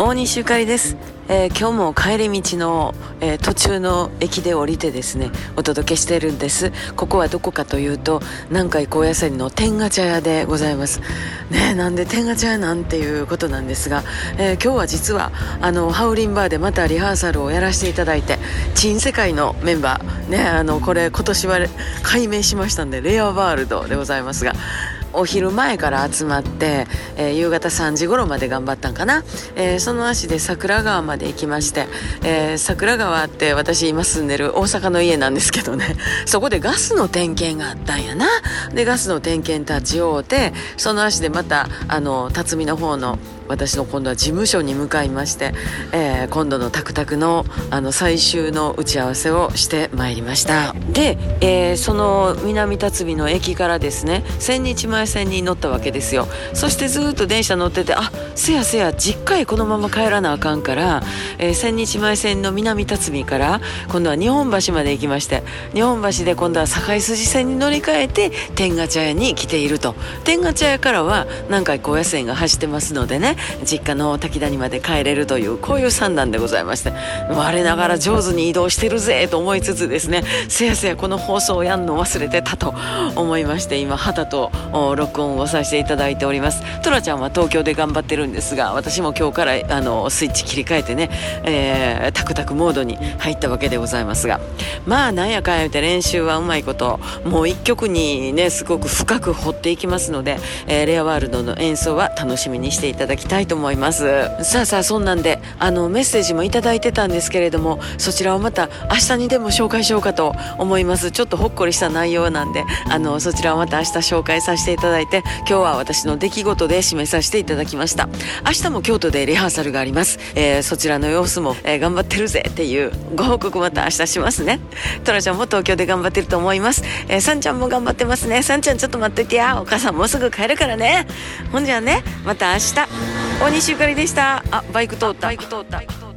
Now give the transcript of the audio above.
大西ゆかりです、えー今日も帰り道の、えー途中の駅で降りてですねお届けしてるんです。ここはどこかというと南海高野山の天下茶屋でございます。ねなんで天下茶屋なんていうことなんですが、えー今日は実はあのハウリンバーでまたリハーサルをやらせていただいて珍世界のメンバー。ねあのこれ今年は改名しましたんでレアワールドでございますがお昼前から集まって、えー夕方3時頃まで頑張ったんかな、えーその足で桜川まで行きまして、えー桜川って私今住んでる大阪の家なんですけどね。そこでガスの点検があったんやな。でガスの点検立ち会うてその足でまたあの辰巳の方の私の今度は事務所に向かいまして、えー今度のタクタクのあの最終の打ち合わせをしてまいりました。で、えーその南辰巳の駅からですね千日前線に乗ったわけですよ。そしてずっと電車乗っててあせやせや実家へこのまま帰らなあかんから、えー千日前線の南辰巳から今度は日本橋まで行きまして日本橋で今度は堺筋線に乗り換えて天下茶屋に来ていると。天下茶屋からは南海高野線が走ってますのでね実家の滝谷まで帰れるというこういう算段でございまして我ながら上手に移動してるぜと思いつつですねせやせやこの放送をやんの忘れてたと思いまして今旗と録音をさせていただいております。トラちゃんは東京で頑張ってるんですが私も今日からあのスイッチ切り替えてね、えータクタクモードに入ったわけでございますが。まあなんやかんや言うて練習はうまいこともう一曲にねすごく深く掘っていきますので、えーレアワールドの演奏は楽しみにしていただきたいと思います。さあさあそんなんであのメッセージもいただいてたんですけれどもそちらをまた明日にでも紹介しようかと思います。ちょっとほっこりした内容なんであのそちらをまた明日紹介させていただいて今日は私の出来事で締めさせていただきました。明日も京都でリハーサルがあります、えーそちらの様子も、えー頑張ってるぜっていうご報告また明日しますね。トラちゃんも東京で頑張ってると思います、えー、さんちゃんも頑張ってますね。さんちゃんちょっと待っといてや。お母さんもうすぐ帰るからね。ほんじゃあねまた明日。大西ゆかりでした。あバイク通った。バイク通った。